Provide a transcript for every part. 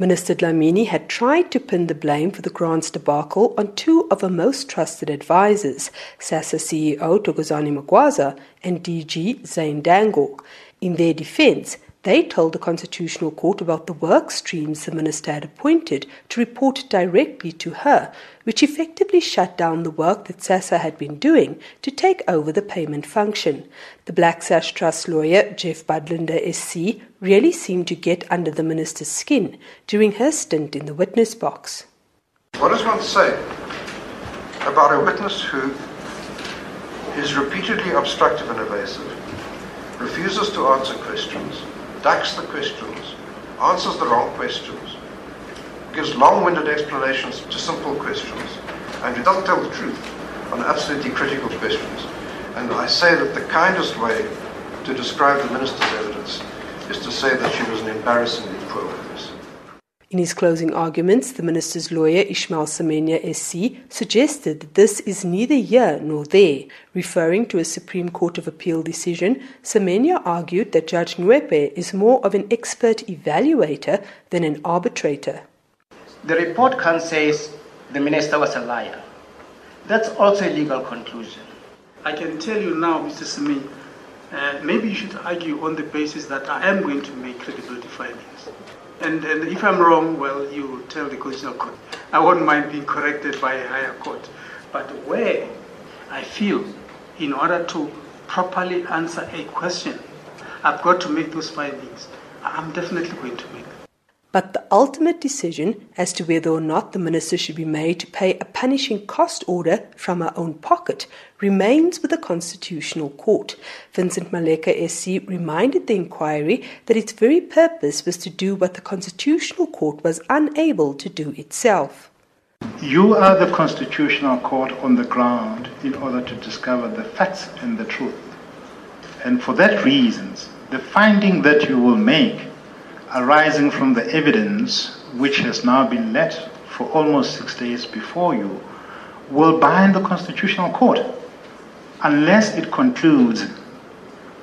Minister Dlamini had tried to pin the blame for the grants debacle on two of her most trusted advisers, SASSA CEO Thokozani Magwaza and DG Zane Dangor. In their defense, they told the Constitutional Court about the work streams the minister had appointed to report directly to her, which effectively shut down the work that SASSA had been doing to take over the payment function. The Black Sash Trust lawyer, Geoff Budlender SC, really seemed to get under the minister's skin during her stint in the witness box. What does one say about a witness who is repeatedly obstructive and evasive, refuses to answer questions, ducks the questions, answers the wrong questions, gives long-winded explanations to simple questions, and who doesn't tell the truth on absolutely critical questions. And I say that the kindest way to describe the minister's evidence is to say that she was an embarrassingly. In his closing arguments, the minister's lawyer Ishmael Semenya SC suggested that this is neither here nor there. Referring to a Supreme Court of Appeal decision, Semenya argued that Judge Ngoepe is more of an expert evaluator than an arbitrator. The report can say the minister was a liar. That's also a legal conclusion. I can tell you now, Mr. Semenya, uh, maybe you should argue on the basis that I am going to make credibility findings. And, and if I'm wrong, well, you tell the Constitutional Court. I won't mind being corrected by a higher court. But where I feel, in order to properly answer a question, I've got to make those findings, I'm definitely going to make them. But the ultimate decision as to whether or not the minister should be made to pay a punishing cost order from her own pocket remains with the Constitutional Court. Vincent Maleka SC reminded the inquiry that its very purpose was to do what the Constitutional Court was unable to do itself. You are the Constitutional Court on the ground in order to discover the facts and the truth. And for that reasons, the finding that you will make arising from the evidence which has now been let for almost six days before you will bind the Constitutional Court unless it concludes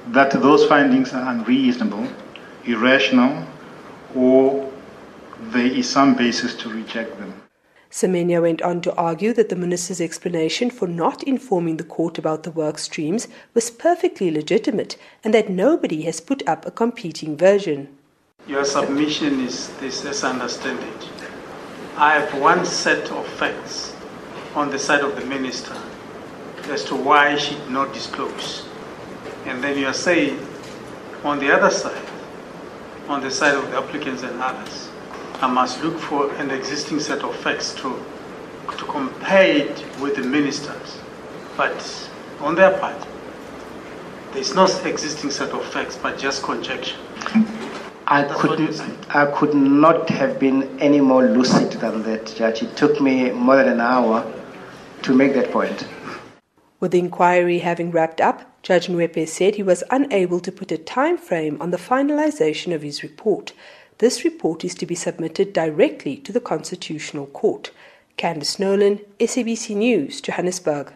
that those findings are unreasonable, irrational, or there is some basis to reject them. Semenya went on to argue that the minister's explanation for not informing the court about the work streams was perfectly legitimate and that nobody has put up a competing version. Your submission is this, as I understand it. I have one set of facts on the side of the minister as to why she did not disclose. And then you are saying, on the other side, on the side of the applicants and others, I must look for an existing set of facts to, to compare it with the ministers. But on their part, there is no existing set of facts, but just conjecture. I could, I could not have been any more lucid than that, Judge. It took me more than an hour to make that point. With the inquiry having wrapped up, Judge Ngoepe said he was unable to put a time frame on the finalization of his report. This report is to be submitted directly to the Constitutional Court. Candice Nolan, SABC News, Johannesburg.